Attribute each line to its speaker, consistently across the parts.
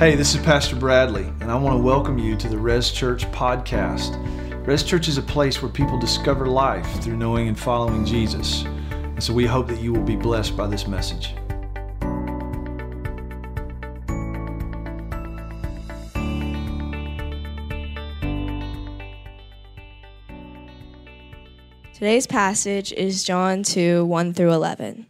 Speaker 1: Hey, this is Pastor Bradley, and I want to welcome you to the Res Church podcast. Res Church is a place where people discover life through knowing and following Jesus. And so we hope that you will be blessed by this message.
Speaker 2: Today's passage is John 2 1 through 11.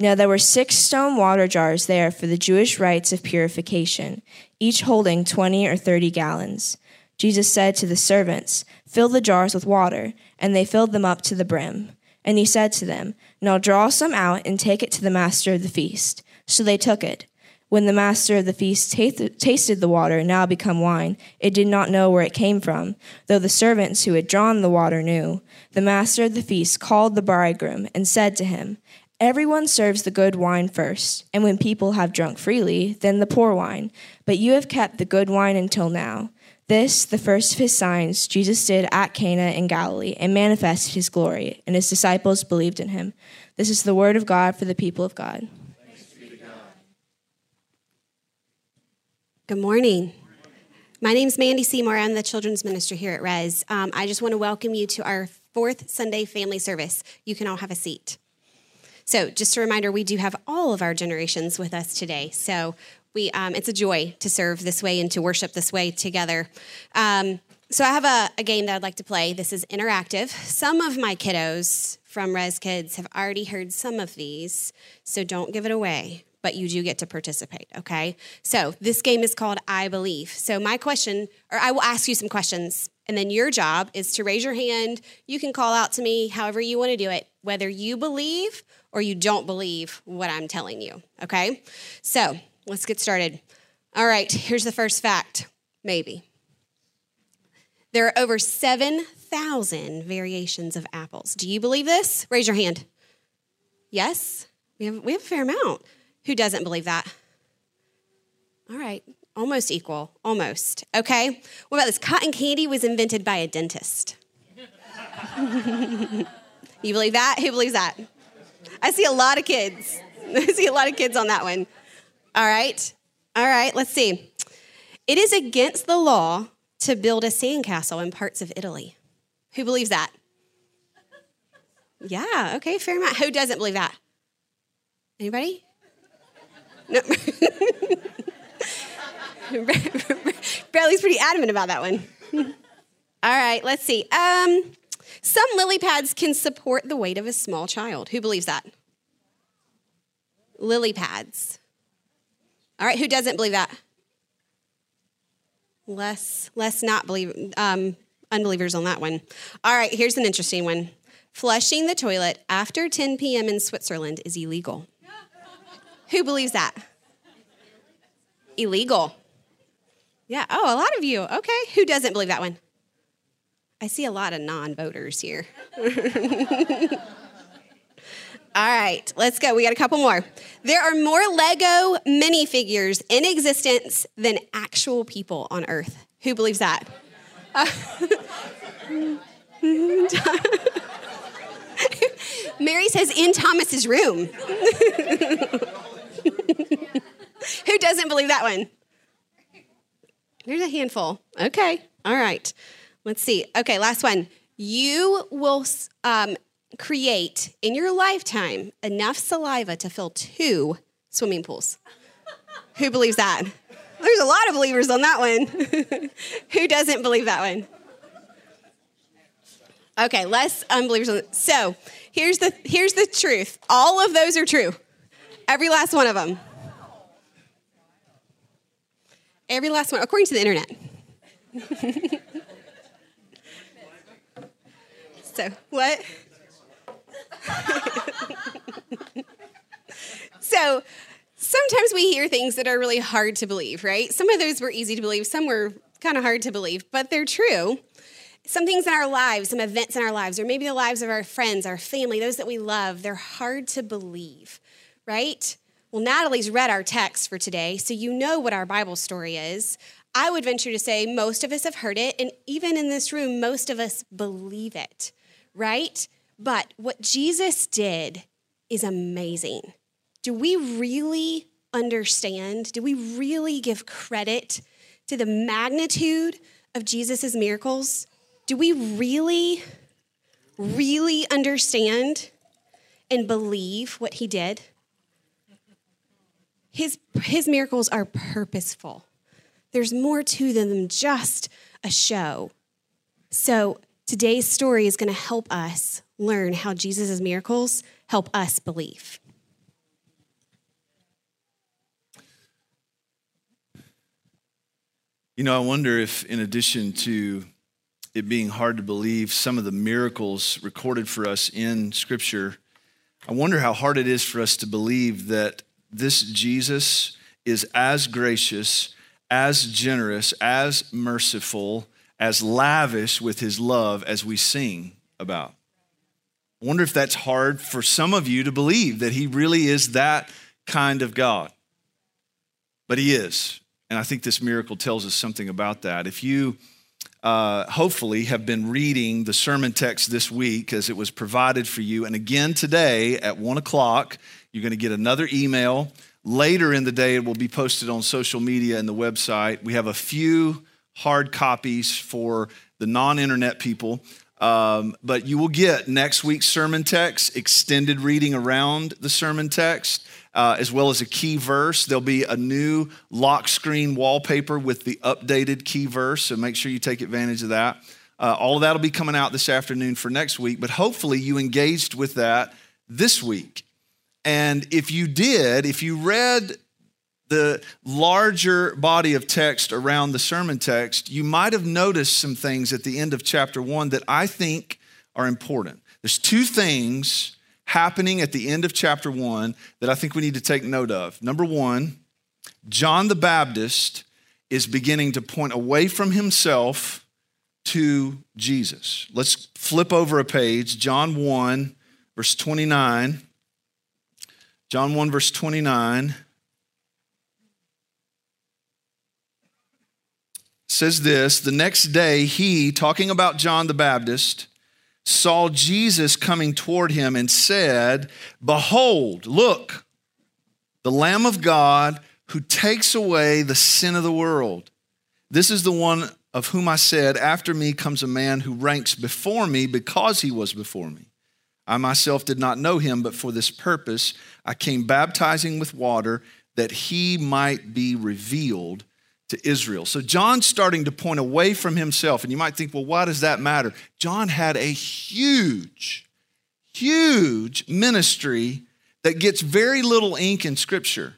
Speaker 2: Now there were six stone water jars there for the Jewish rites of purification, each holding twenty or thirty gallons. Jesus said to the servants, Fill the jars with water, and they filled them up to the brim. And he said to them, Now draw some out and take it to the master of the feast. So they took it. When the master of the feast tasted the water, now become wine, it did not know where it came from, though the servants who had drawn the water knew. The master of the feast called the bridegroom and said to him, Everyone serves the good wine first, and when people have drunk freely, then the poor wine. But you have kept the good wine until now. This, the first of his signs, Jesus did at Cana in Galilee and manifested his glory, and his disciples believed in him. This is the word of God for the people of God.
Speaker 3: Good morning. My name is Mandy Seymour. I'm the children's minister here at Res. Um, I just want to welcome you to our fourth Sunday family service. You can all have a seat. So, just a reminder, we do have all of our generations with us today. So, we um, it's a joy to serve this way and to worship this way together. Um, so, I have a, a game that I'd like to play. This is interactive. Some of my kiddos from Res Kids have already heard some of these, so don't give it away but you do get to participate, okay? So this game is called I Believe. So my question, or I will ask you some questions, and then your job is to raise your hand. You can call out to me however you want to do it, whether you believe or you don't believe what I'm telling you. Okay? So let's get started. All right, here's the first fact maybe. There are over 7,000 variations of apples. Do you believe this? Raise your hand. Yes? We have, we have a fair amount. Who doesn't believe that? All right, almost equal, almost. Okay, what about this? Cotton candy was invented by a dentist. you believe that? Who believes that? I see a lot of kids. I see a lot of kids on that one. All right. All right, let's see. It is against the law to build a sandcastle in parts of Italy. Who believes that? Yeah, okay, fair amount. Who doesn't believe that? Anybody? No. Bradley's pretty adamant about that one. All right, let's see. Um, some lily pads can support the weight of a small child. Who believes that? Lily pads. All right, who doesn't believe that? Less, less not believe, um, unbelievers on that one. All right, here's an interesting one. Flushing the toilet after 10 p.m. in Switzerland is illegal. who believes that? Illegal. Yeah. Oh, a lot of you. Okay. Who doesn't believe that one? I see a lot of non voters here. All right, let's go. We got a couple more. There are more Lego minifigures in existence than actual people on Earth. Who believes that? Uh, Mary says in Thomas's room. Who doesn't believe that one? There's a handful. Okay. All right. Let's see. Okay, last one. You will um, create in your lifetime enough saliva to fill two swimming pools. Who believes that? There's a lot of believers on that one. Who doesn't believe that one? Okay, less unbelievers. On so here's the here's the truth. All of those are true. Every last one of them. Every last one, according to the internet. so, what? so, sometimes we hear things that are really hard to believe, right? Some of those were easy to believe, some were kind of hard to believe, but they're true. some things in our lives, some events in our lives, or maybe the lives of our friends, our family, those that we love, they're hard to believe, right? Well, Natalie's read our text for today, so you know what our Bible story is. I would venture to say most of us have heard it, and even in this room, most of us believe it, right? But what Jesus did is amazing. Do we really understand? Do we really give credit to the magnitude of Jesus' miracles? Do we really, really understand and believe what he did? His, his miracles are purposeful. There's more to them than just a show. So today's story is going to help us learn how Jesus' miracles help us believe.
Speaker 4: You know, I wonder if, in addition to it being hard to believe some of the miracles recorded for us in Scripture, I wonder how hard it is for us to believe that this Jesus is as gracious, as generous, as merciful, as lavish with his love as we sing about. I wonder if that's hard for some of you to believe that he really is that kind of God. But he is. And I think this miracle tells us something about that. If you uh, hopefully have been reading the sermon text this week as it was provided for you, and again today at one o'clock, you're going to get another email. Later in the day, it will be posted on social media and the website. We have a few hard copies for the non internet people. Um, but you will get next week's sermon text, extended reading around the sermon text, uh, as well as a key verse. There'll be a new lock screen wallpaper with the updated key verse, so make sure you take advantage of that. Uh, all of that will be coming out this afternoon for next week, but hopefully you engaged with that this week. And if you did, if you read the larger body of text around the sermon text, you might have noticed some things at the end of chapter one that I think are important. There's two things happening at the end of chapter one that I think we need to take note of. Number one, John the Baptist is beginning to point away from himself to Jesus. Let's flip over a page, John 1, verse 29. John 1, verse 29. Says this The next day, he, talking about John the Baptist, saw Jesus coming toward him and said, Behold, look, the Lamb of God who takes away the sin of the world. This is the one of whom I said, After me comes a man who ranks before me because he was before me. I myself did not know him, but for this purpose I came baptizing with water that he might be revealed to Israel. So John's starting to point away from himself. And you might think, well, why does that matter? John had a huge, huge ministry that gets very little ink in Scripture.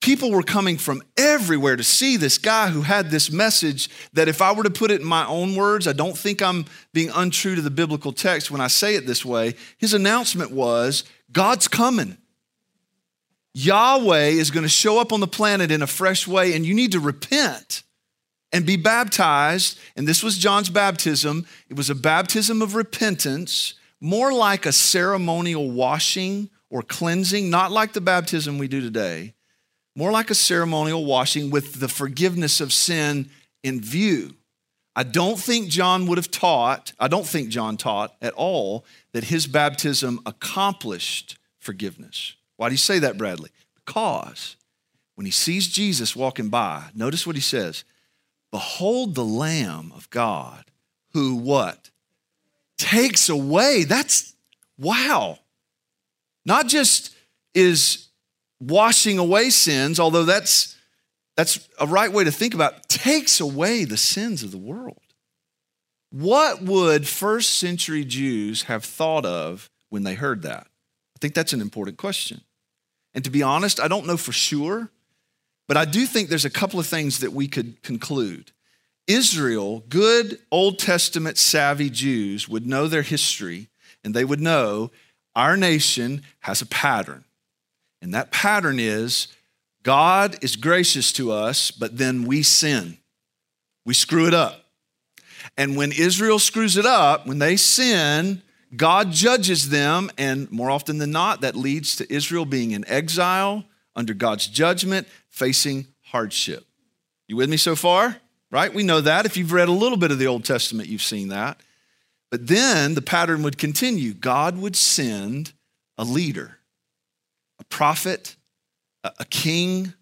Speaker 4: People were coming from everywhere to see this guy who had this message that, if I were to put it in my own words, I don't think I'm being untrue to the biblical text when I say it this way. His announcement was God's coming. Yahweh is going to show up on the planet in a fresh way, and you need to repent and be baptized. And this was John's baptism. It was a baptism of repentance, more like a ceremonial washing or cleansing, not like the baptism we do today, more like a ceremonial washing with the forgiveness of sin in view. I don't think John would have taught, I don't think John taught at all that his baptism accomplished forgiveness. Why do you say that, Bradley? Because when he sees Jesus walking by, notice what he says Behold the Lamb of God who what? Takes away. That's wow. Not just is washing away sins, although that's that's a right way to think about it, takes away the sins of the world. What would first century Jews have thought of when they heard that? I think that's an important question. And to be honest, I don't know for sure, but I do think there's a couple of things that we could conclude. Israel, good Old Testament savvy Jews, would know their history and they would know our nation has a pattern. And that pattern is God is gracious to us, but then we sin. We screw it up. And when Israel screws it up, when they sin, God judges them, and more often than not, that leads to Israel being in exile under God's judgment, facing hardship. You with me so far? Right? We know that. If you've read a little bit of the Old Testament, you've seen that. But then the pattern would continue. God would send a leader, a prophet, a, king,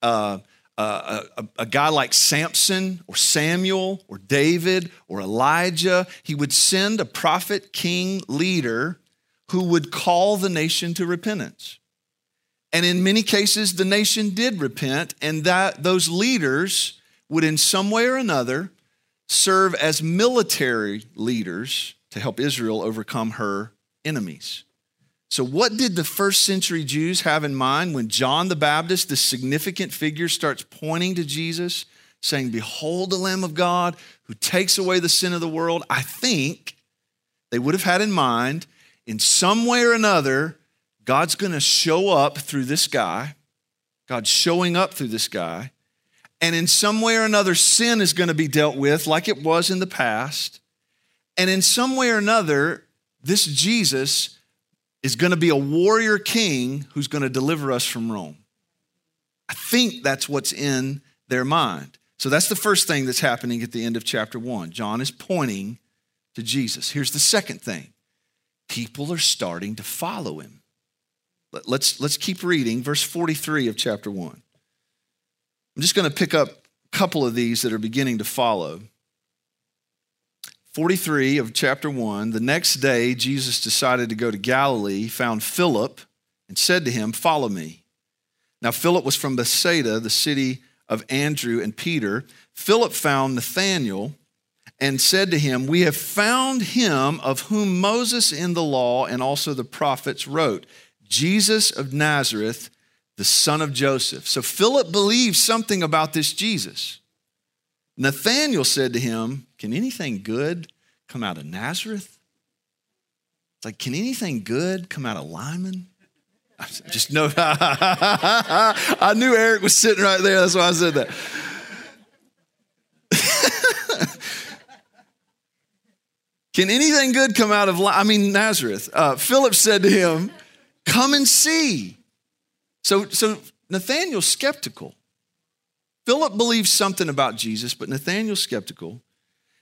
Speaker 4: uh, a, a, guy like Samson or Samuel or David or Elijah. He would send a prophet, king, leader who would call the nation to repentance. And in many cases, the nation did repent, and that those leaders would, in some way or another, serve as military leaders to help Israel overcome her enemies. So, what did the first century Jews have in mind when John the Baptist, the significant figure, starts pointing to Jesus, saying, Behold the Lamb of God who takes away the sin of the world? I think they would have had in mind, in some way or another, God's going to show up through this guy. God's showing up through this guy. And in some way or another, sin is going to be dealt with like it was in the past. And in some way or another, this Jesus is going to be a warrior king who's going to deliver us from Rome. I think that's what's in their mind. So that's the first thing that's happening at the end of chapter one. John is pointing to Jesus. Here's the second thing people are starting to follow him. Let's, let's keep reading, verse 43 of chapter one. I'm just going to pick up a couple of these that are beginning to follow. 43 of chapter 1, the next day Jesus decided to go to Galilee, found Philip, and said to him, Follow me. Now, Philip was from Bethsaida, the city of Andrew and Peter. Philip found Nathanael and said to him, We have found him of whom Moses in the law and also the prophets wrote, Jesus of Nazareth, the son of Joseph. So Philip believed something about this Jesus. Nathanael said to him, Can anything good come out of Nazareth? It's like, Can anything good come out of Lyman? I just know. I knew Eric was sitting right there. That's why I said that. Can anything good come out of, I mean, Nazareth? Uh, Philip said to him, Come and see. So, so Nathanael's skeptical. Philip believes something about Jesus, but Nathanael's skeptical.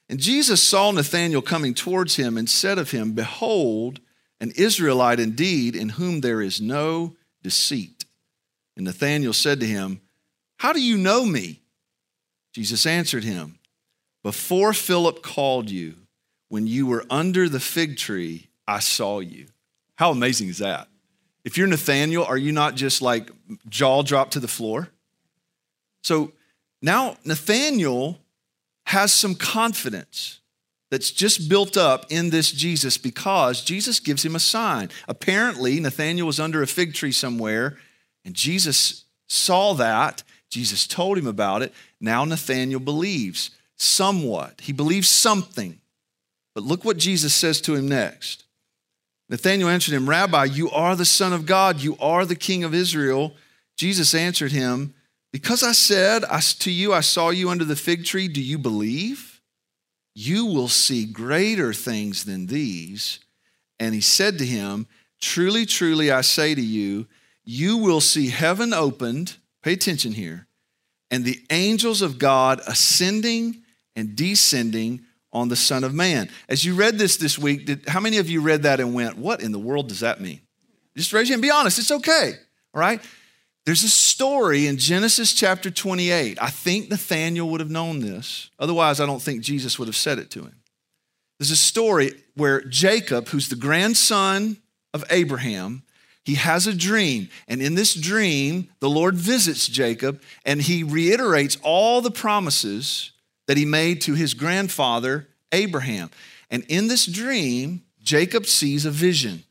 Speaker 4: And Jesus saw Nathanael coming towards him and said of him, Behold, an Israelite indeed, in whom there is no deceit. And Nathanael said to him, How do you know me? Jesus answered him, Before Philip called you, when you were under the fig tree, I saw you. How amazing is that? If you're Nathanael, are you not just like jaw dropped to the floor? So now Nathanael has some confidence that's just built up in this Jesus because Jesus gives him a sign. Apparently, Nathanael was under a fig tree somewhere, and Jesus saw that. Jesus told him about it. Now Nathanael believes somewhat. He believes something. But look what Jesus says to him next. Nathanael answered him, Rabbi, you are the Son of God, you are the King of Israel. Jesus answered him, Because I said to you, I saw you under the fig tree, do you believe? You will see greater things than these. And he said to him, Truly, truly, I say to you, you will see heaven opened. Pay attention here. And the angels of God ascending and descending on the Son of Man. As you read this this week, did, how many of you read that and went, What in the world does that mean? Just raise your hand. Be honest. It's okay. All right. There's a story in Genesis chapter 28. I think Nathanael would have known this. Otherwise, I don't think Jesus would have said it to him. There's a story where Jacob, who's the grandson of Abraham, he has a dream. And in this dream, the Lord visits Jacob and he reiterates all the promises that he made to his grandfather, Abraham. And in this dream, Jacob sees a vision.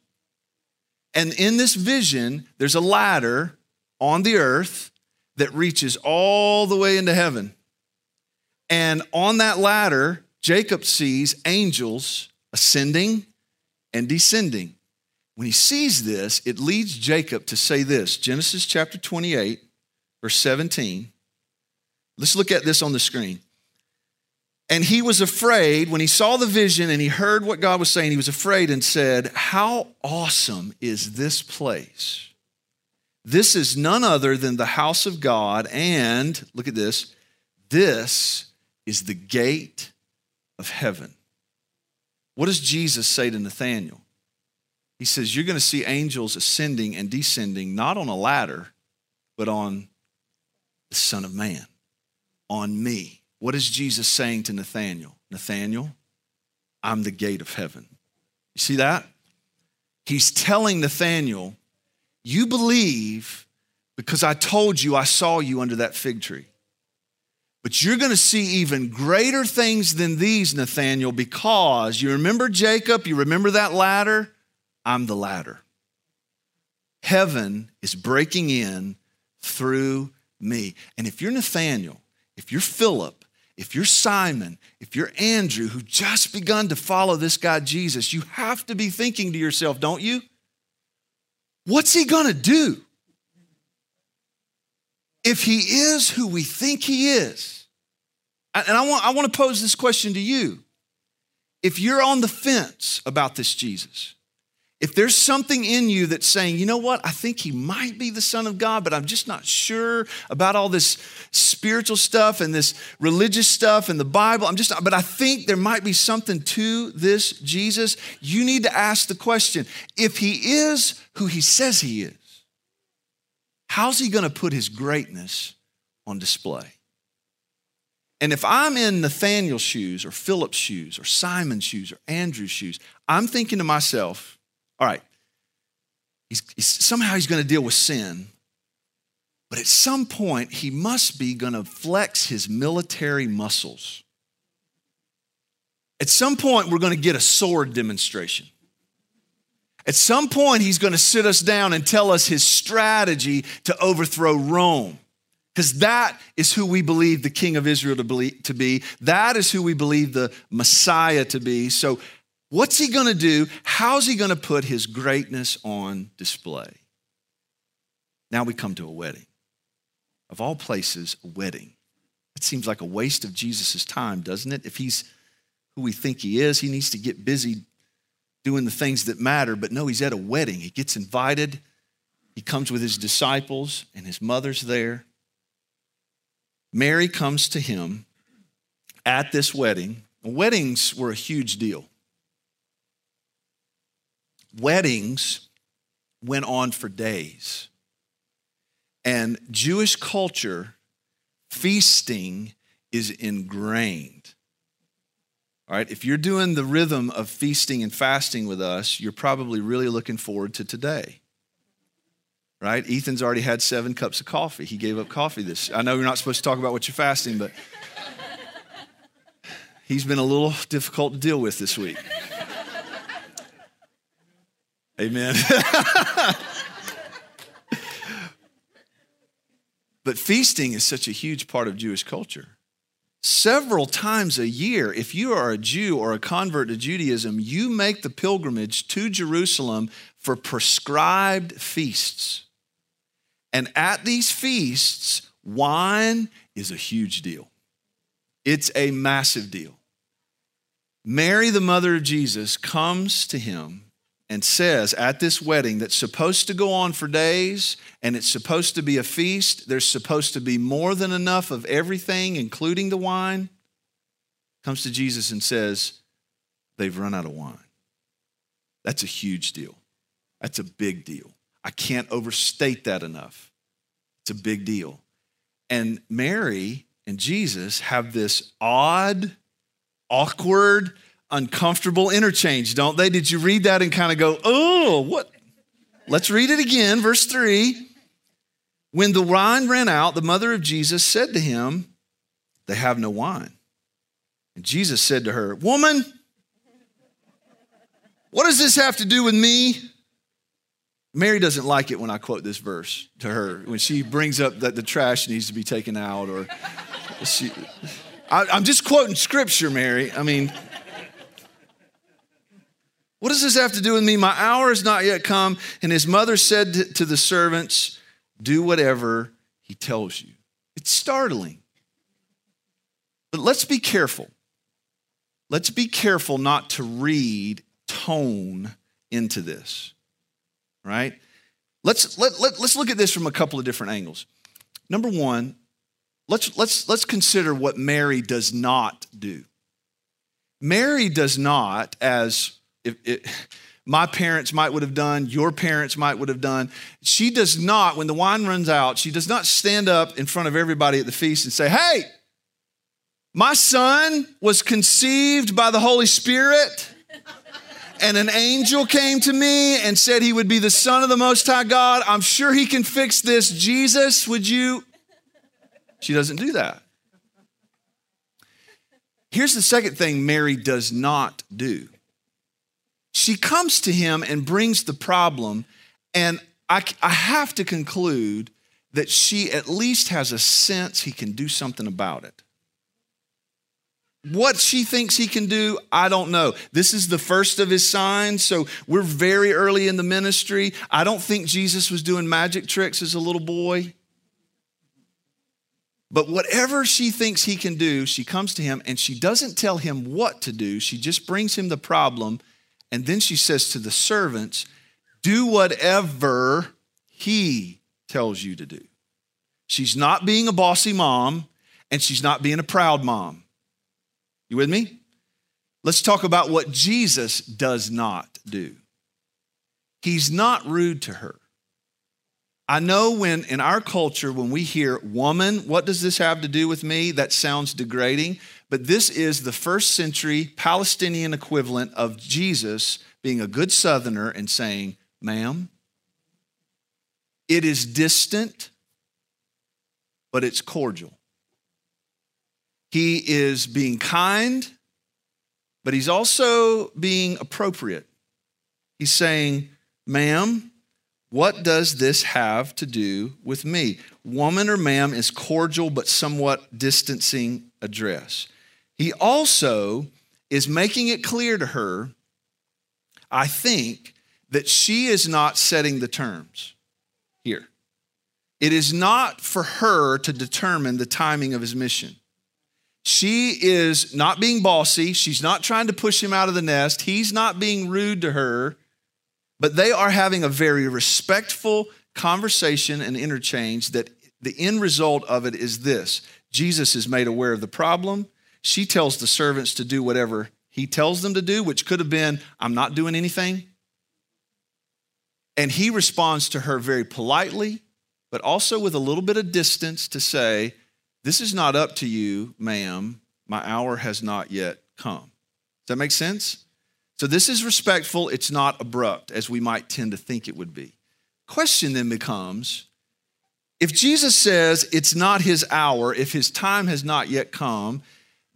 Speaker 4: And in this vision, there's a ladder on the earth that reaches all the way into heaven. And on that ladder, Jacob sees angels ascending and descending. When he sees this, it leads Jacob to say this Genesis chapter 28, verse 17. Let's look at this on the screen. And he was afraid when he saw the vision and he heard what God was saying, he was afraid and said, How awesome is this place? This is none other than the house of God. And look at this this is the gate of heaven. What does Jesus say to Nathanael? He says, You're going to see angels ascending and descending, not on a ladder, but on the Son of Man, on me. What is Jesus saying to Nathanael? Nathanael, I'm the gate of heaven. You see that? He's telling Nathanael, You believe because I told you I saw you under that fig tree. But you're going to see even greater things than these, Nathanael, because you remember Jacob, you remember that ladder? I'm the ladder. Heaven is breaking in through me. And if you're Nathanael, if you're Philip, if you're Simon, if you're Andrew, who just begun to follow this guy Jesus, you have to be thinking to yourself, don't you? What's he gonna do? If he is who we think he is, and I want, I want to pose this question to you. If you're on the fence about this Jesus, if there's something in you that's saying, you know what, I think he might be the Son of God, but I'm just not sure about all this spiritual stuff and this religious stuff and the Bible. I'm just, but I think there might be something to this Jesus. You need to ask the question if he is who he says he is, how's he going to put his greatness on display? And if I'm in Nathanael's shoes or Philip's shoes or Simon's shoes or Andrew's shoes, I'm thinking to myself, all right, he's, he's, somehow he's going to deal with sin, but at some point he must be going to flex his military muscles. At some point, we're going to get a sword demonstration. At some point, he's going to sit us down and tell us his strategy to overthrow Rome. Because that is who we believe the king of Israel to, be. That is who we believe the Messiah to be. So, What's he going to do? How's he going to put his greatness on display? Now we come to a wedding. Of all places, a wedding. It seems like a waste of Jesus' time, doesn't it? If he's who we think he is, he needs to get busy doing the things that matter. But no, he's at a wedding. He gets invited. He comes with his disciples, and his mother's there. Mary comes to him at this wedding. Weddings were a huge deal weddings went on for days. And Jewish culture, feasting is ingrained. All right, if you're doing the rhythm of feasting and fasting with us, you're probably really looking forward to today. Right? Ethan's already had seven cups of coffee. He gave up coffee this. I know you're not supposed to talk about what you're fasting, but he's been a little difficult to deal with this week. Amen. but feasting is such a huge part of Jewish culture. Several times a year, if you are a Jew or a convert to Judaism, you make the pilgrimage to Jerusalem for prescribed feasts. And at these feasts, wine is a huge deal. It's a massive deal. Mary, the mother of Jesus, comes to him and says at this wedding that's supposed to go on for days and it's supposed to be a feast, there's supposed to be more than enough of everything, including the wine, comes to Jesus and says, They've run out of wine. That's a huge deal. That's a big deal. I can't overstate that enough. It's a big deal. And Mary and Jesus have this odd, awkward, uncomfortable interchange, don't they? Did you read that and kind of go, oh, what? Let's read it again. Verse 3. When the wine ran out, the mother of Jesus said to him, They have no wine. And Jesus said to her, Woman, what does this have to do with me? Mary doesn't like it when I quote this verse to her, when she brings up that the trash needs to be taken out, or she, I, I'm just quoting scripture, Mary. I mean, what does this have to do with me? My hour has not yet come. And his mother said to the servants, Do whatever he tells you. It's startling. But let's be careful. let's be careful not to read tone into this, right? Let's, let, let, let's look at this from a couple of different angles. Number one, let's, let's, let's consider what Mary does not do. Mary does not, as if, my parents might would have done, your parents might would have done. She does not, when the wine runs out, she does not stand up in front of everybody at the feast and say, Hey, my son was conceived by the Holy Spirit, and an angel came to me and said he would be the Son of the Most High God. I'm sure he can fix this. Jesus, would you? She doesn't do that. Here's the second thing Mary does not do she comes to him and brings the problem, and I, I have to conclude that she at least has a sense he can do something about it. What she thinks he can do, I don't know. This is the first of his signs, so we're very early in the ministry. I don't think Jesus was doing magic tricks as a little boy. But whatever she thinks he can do, she comes to him and she doesn't tell him what to do. She just brings him the problem. And then she says to the servants, Do whatever he tells you to do. She's not being a bossy mom and she's not being a proud mom. You with me? Let's talk about what Jesus does not do. He's not rude to her. I know when in our culture, when we hear woman, what does this have to do with me? That sounds degrading. But this is the first century Palestinian equivalent of Jesus being a good southerner and saying, ma'am, it is distant, but it's cordial. He is being kind, but he's also being appropriate. He's saying, ma'am, what does this have to do with me? Woman or ma'am is cordial but somewhat distancing address. He also is making it clear to her, I think, that she is not setting the terms here. It is not for her to determine the timing of his mission. She is not being bossy. She's not trying to push him out of the nest. He's not being rude to her but they are having a very respectful conversation and interchange that the end result of it is this Jesus is made aware of the problem. She tells the servants to do whatever he tells them to do, which could have been, I'm not doing anything. And he responds to her very politely, but also with a little bit of distance to say, This is not up to you, ma'am. My hour has not yet come. Does that make sense? So this is respectful, it's not abrupt, as we might tend to think it would be. Question then becomes if Jesus says it's not his hour, if his time has not yet come,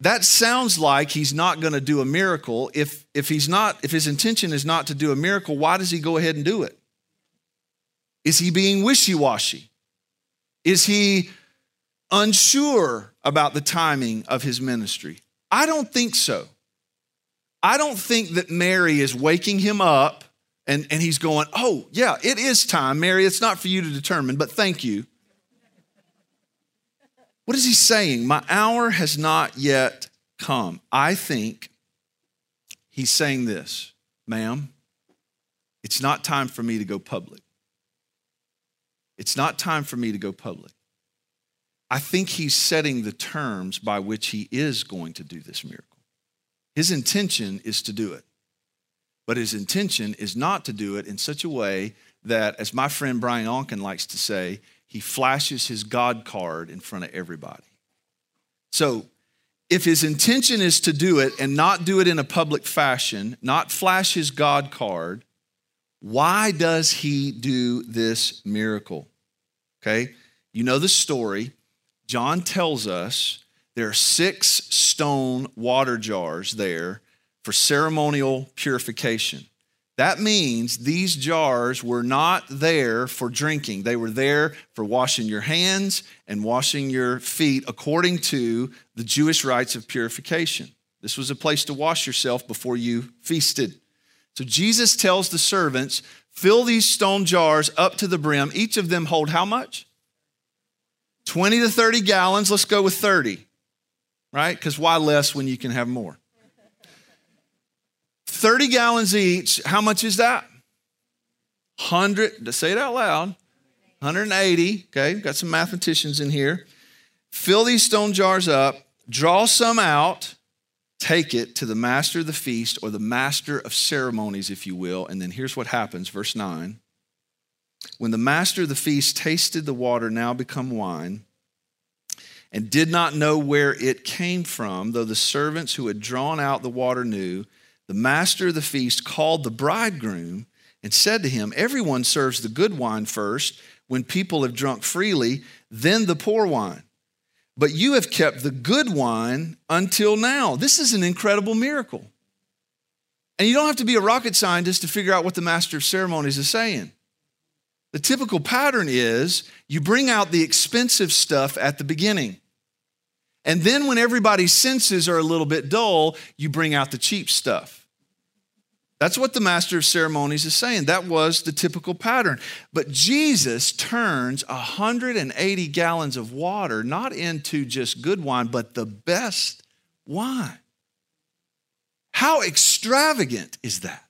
Speaker 4: that sounds like he's not going to do a miracle. If, if he's not, if his intention is not to do a miracle, why does he go ahead and do it? Is he being wishy-washy? Is he unsure about the timing of his ministry? I don't think so. I don't think that Mary is waking him up and, and he's going, Oh, yeah, it is time, Mary. It's not for you to determine, but thank you. What is he saying? My hour has not yet come. I think he's saying this, ma'am, it's not time for me to go public. It's not time for me to go public. I think he's setting the terms by which he is going to do this miracle. His intention is to do it. But his intention is not to do it in such a way that, as my friend Brian Onken likes to say, he flashes his God card in front of everybody. So, if his intention is to do it and not do it in a public fashion, not flash his God card, why does he do this miracle? Okay, you know the story. John tells us there are six stone water jars there for ceremonial purification. That means these jars were not there for drinking. They were there for washing your hands and washing your feet according to the Jewish rites of purification. This was a place to wash yourself before you feasted. So Jesus tells the servants, fill these stone jars up to the brim. Each of them hold how much? 20 to 30 gallons. Let's go with 30 right? Because why less when you can have more? 30 gallons each. How much is that? 100, to say it out loud, 180. Okay, got some mathematicians in here. Fill these stone jars up, draw some out, take it to the master of the feast or the master of ceremonies, if you will. And then here's what happens, verse 9. When the master of the feast tasted the water now become wine, and did not know where it came from, though the servants who had drawn out the water knew, the master of the feast called the bridegroom and said to him, Everyone serves the good wine first when people have drunk freely, then the poor wine. But you have kept the good wine until now. This is an incredible miracle. And you don't have to be a rocket scientist to figure out what the master of ceremonies is saying. The typical pattern is you bring out the expensive stuff at the beginning. And then when everybody's senses are a little bit dull, you bring out the cheap stuff. That's what the master of ceremonies is saying. That was the typical pattern. But Jesus turns 180 gallons of water not into just good wine, but the best wine. How extravagant is that?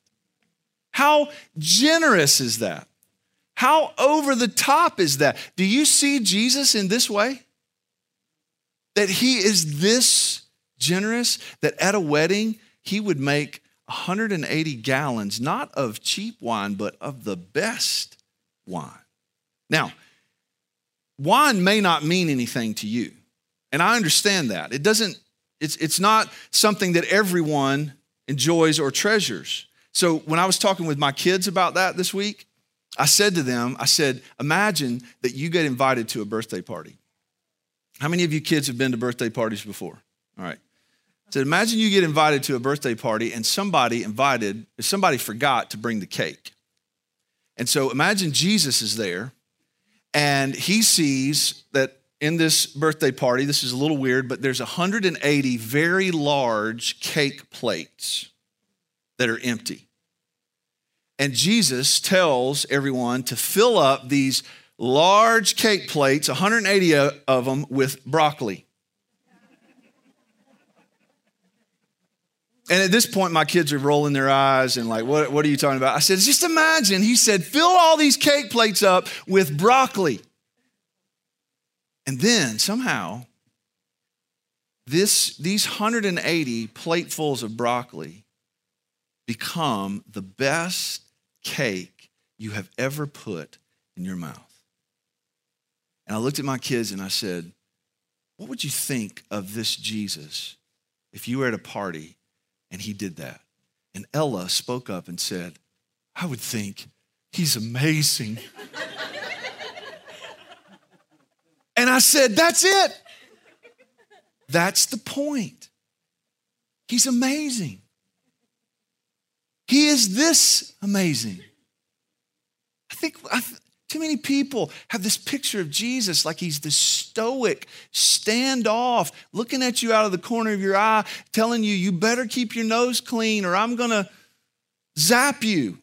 Speaker 4: How generous is that? How over the top is that? Do you see Jesus in this way? That he is this generous, that at a wedding, he would make 180 gallons, not of cheap wine, but of the best wine. Now, wine may not mean anything to you. And I understand that. It doesn't, it's, it's not something that everyone enjoys or treasures. So when I was talking with my kids about that this week, I said to them, I said, imagine that you get invited to a birthday party. How many of you kids have been to birthday parties before? All right. So imagine you get invited to a birthday party and somebody invited, somebody forgot to bring the cake. And so imagine Jesus is there and he sees that in this birthday party, this is a little weird, but there's 180 very large cake plates that are empty. And Jesus tells everyone to fill up these large cake plates, 180 of them, with broccoli. And at this point, my kids are rolling their eyes and like, what, what are you talking about? I said, just imagine. He said, fill all these cake plates up with broccoli. And then somehow, this, these 180 platefuls of broccoli become the best cake you have ever put in your mouth. And I looked at my kids and I said, What would you think of this Jesus if you were at a party and he did that? And Ella spoke up and said, I would think he's amazing. and I said, That's it. That's the point. He's amazing. He is this amazing. I think, I too many people have this picture of Jesus like he's the stoic, standoff, looking at you out of the corner of your eye, telling you, you better keep your nose clean or I'm going to zap you.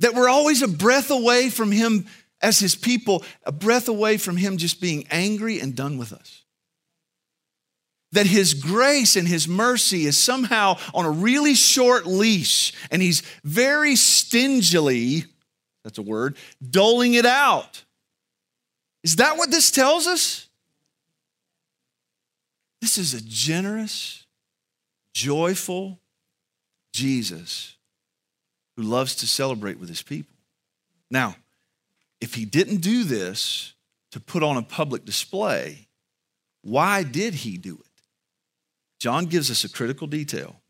Speaker 4: That we're always a breath away from him as his people, a breath away from him just being angry and done with us that his grace and his mercy is somehow on a really short leash and he's very stingily, that's a word, doling it out. Is that what this tells us? This is a generous, joyful Jesus who loves to celebrate with his people. Now, if he didn't do this to put on a public display, why did he do it? John gives us a critical detail.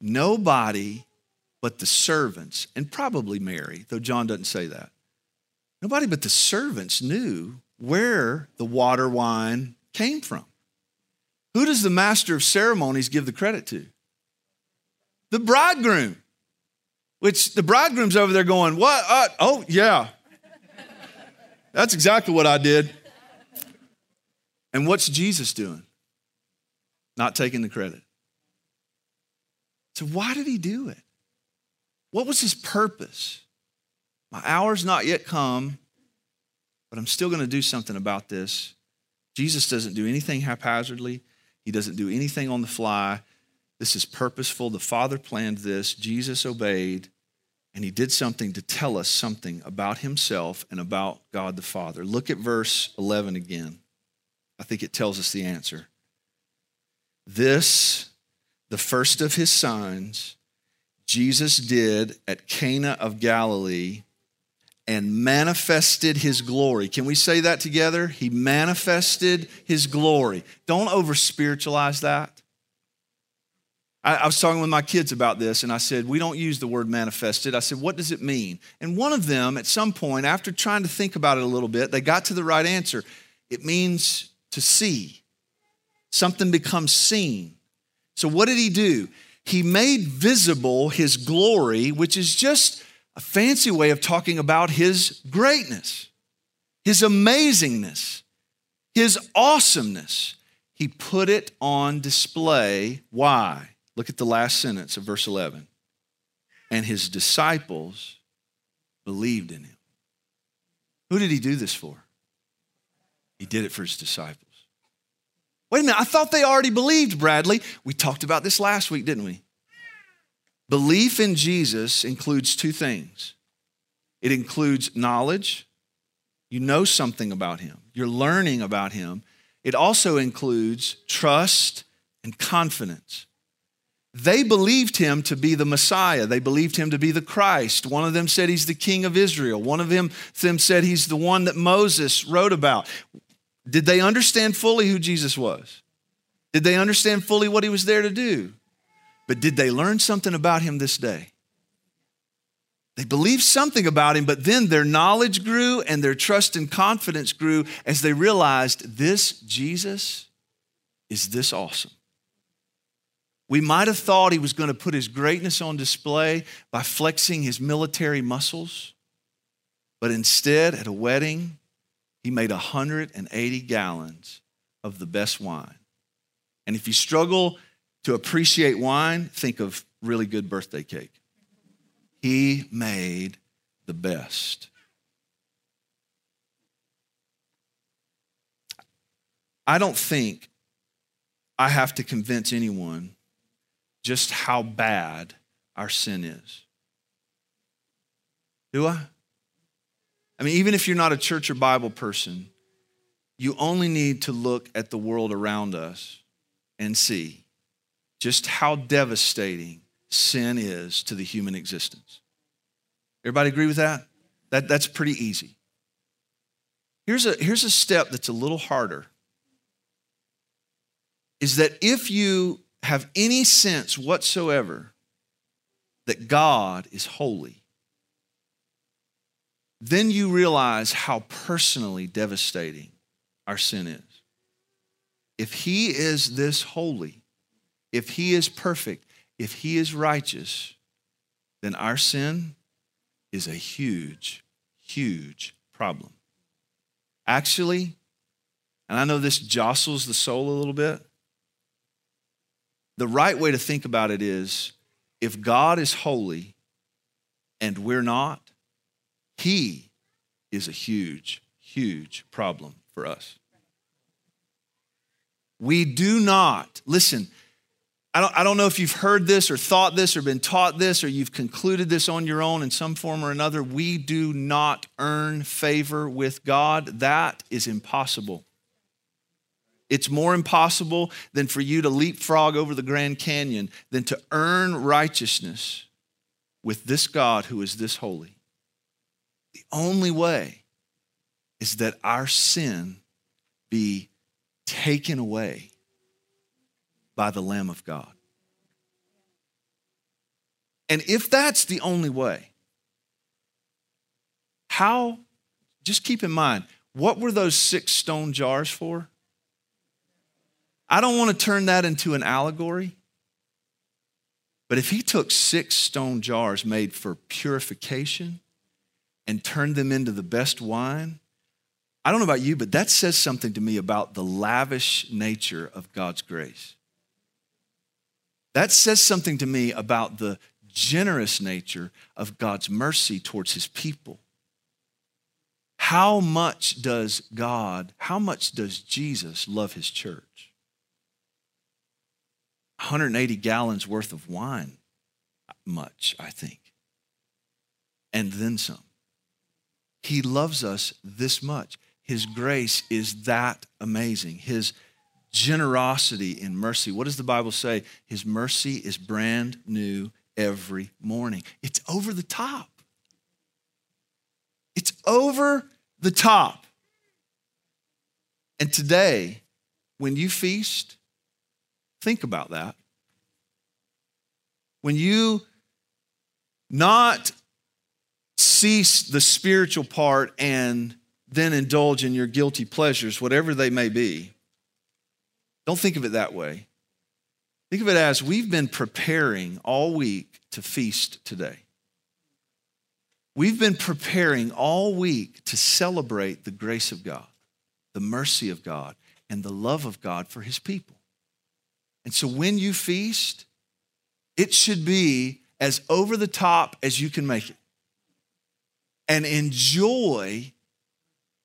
Speaker 4: Nobody but the servants, and probably Mary, though John doesn't say that, nobody but the servants knew where the water wine came from. Who does the master of ceremonies give the credit to? The bridegroom. Which the bridegroom's over there going, What? Uh, oh, yeah. That's exactly what I did. And what's Jesus doing? Not taking the credit. So, why did he do it? What was his purpose? My hour's not yet come, but I'm still going to do something about this. Jesus doesn't do anything haphazardly, he doesn't do anything on the fly. This is purposeful. The Father planned this. Jesus obeyed, and he did something to tell us something about himself and about God the Father. Look at verse 11 again. I think it tells us the answer. This, the first of his signs, Jesus did at Cana of Galilee and manifested his glory. Can we say that together? He manifested his glory. Don't over spiritualize that. I, was talking with my kids about this, and I said, We don't use the word manifested. I said, What does it mean? And one of them, at some point, after trying to think about it a little bit, they got to the right answer. It means to see. Something becomes seen. So, what did he do? He made visible his glory, which is just a fancy way of talking about his greatness, his amazingness, his awesomeness. He put it on display. Why? Look at the last sentence of verse 11. And his disciples believed in him. Who did he do this for? He did it for his disciples. Wait a minute, I thought they already believed, Bradley. We talked about this last week, didn't we? Belief in Jesus includes two things it includes knowledge, you know something about him, you're learning about him. It also includes trust and confidence. They believed him to be the Messiah. They believed him to be the Christ. One of them said he's the King of Israel. One of them, them said he's the one that Moses wrote about. Did they understand fully who Jesus was? Did they understand fully what he was there to do? But did they learn something about him this day? They believed something about him, but then their knowledge grew and their trust and confidence grew as they realized this Jesus is this awesome. We might have thought he was going to put his greatness on display by flexing his military muscles, but instead, at a wedding, he made 180 gallons of the best wine. And if you struggle to appreciate wine, think of really good birthday cake. He made the best. I don't think I have to convince anyone just how bad our sin is. Do I? I mean, even if you're not a church or Bible person, you only need to look at the world around us and see just how devastating sin is to the human existence. Everybody agree with that? that that's pretty easy. Here's a, here's a step that's a little harder is that if you have any sense whatsoever that God is holy, then you realize how personally devastating our sin is. If He is this holy, if he is perfect, if he is righteous, then our sin is a huge, huge problem. Actually, and I know this jostles the soul a little bit, the right way to think about it is if God is holy and we're not, he is a huge, huge problem for us. We do not, listen, I don't, I don't know if you've heard this or thought this or been taught this or you've concluded this on your own in some form or another. We do not earn favor with God. That is impossible. It's more impossible than for you to leapfrog over the Grand Canyon than to earn righteousness with this God who is this holy. The only way is that our sin be taken away by the Lamb of God. And if that's the only way, how, just keep in mind, what were those six stone jars for? I don't want to turn that into an allegory. But if he took six stone jars made for purification and turned them into the best wine, I don't know about you, but that says something to me about the lavish nature of God's grace. That says something to me about the generous nature of God's mercy towards his people. How much does God, how much does Jesus love his church? 180 gallons worth of wine, much, I think, and then some. He loves us this much. His grace is that amazing. His generosity and mercy. What does the Bible say? His mercy is brand new every morning. It's over the top. It's over the top. And today, when you feast, think about that. When you not cease the spiritual part and then indulge in your guilty pleasures, whatever they may be, don't think of it that way. Think of it as we've been preparing all week to feast today. We've been preparing all week to celebrate the grace of God, the mercy of God, and the love of God for his people. And so when you feast, it should be as over the top as you can make it. And enjoy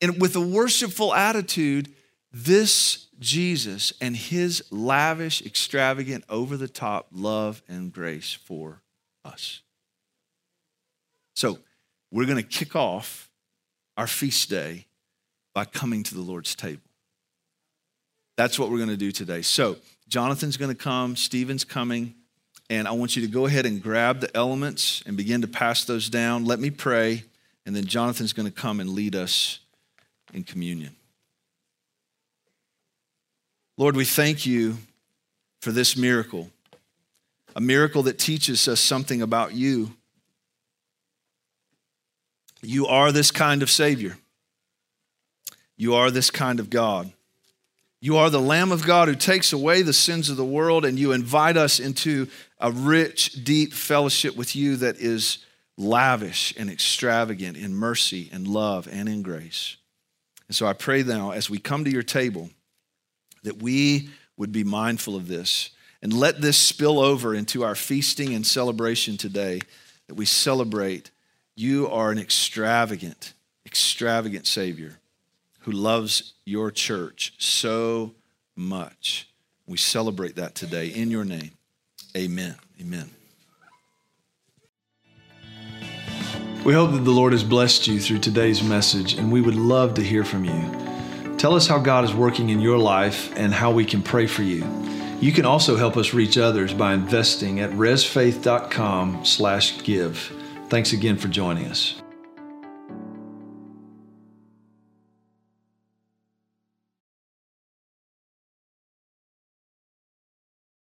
Speaker 4: and with a worshipful attitude this Jesus and his lavish, extravagant, over the top love and grace for us. So, we're going to kick off our feast day by coming to the Lord's table. That's what we're going to do today. So, Jonathan's going to come, Stephen's coming, and I want you to go ahead and grab the elements and begin to pass those down. Let me pray, and then Jonathan's going to come and lead us in communion. Lord, we thank you for this miracle, a miracle that teaches us something about you. You are this kind of Savior. You are this kind of God. You are the Lamb of God who takes away the sins of the world, and you invite us into a rich, deep fellowship with you that is lavish and extravagant in mercy and love and in grace. And so I pray now, as we come to your table, that we would be mindful of this and let this spill over into our feasting and celebration today, that we celebrate you are an extravagant, extravagant Savior who loves your church so much. We celebrate that today in your name. Amen. Amen.
Speaker 1: We hope that the Lord has blessed you through today's message, and we would love to hear from you. Tell us how God is working in your life and how we can pray for you. You can also help us reach others by investing at resfaith.com slash give. Thanks again for joining us.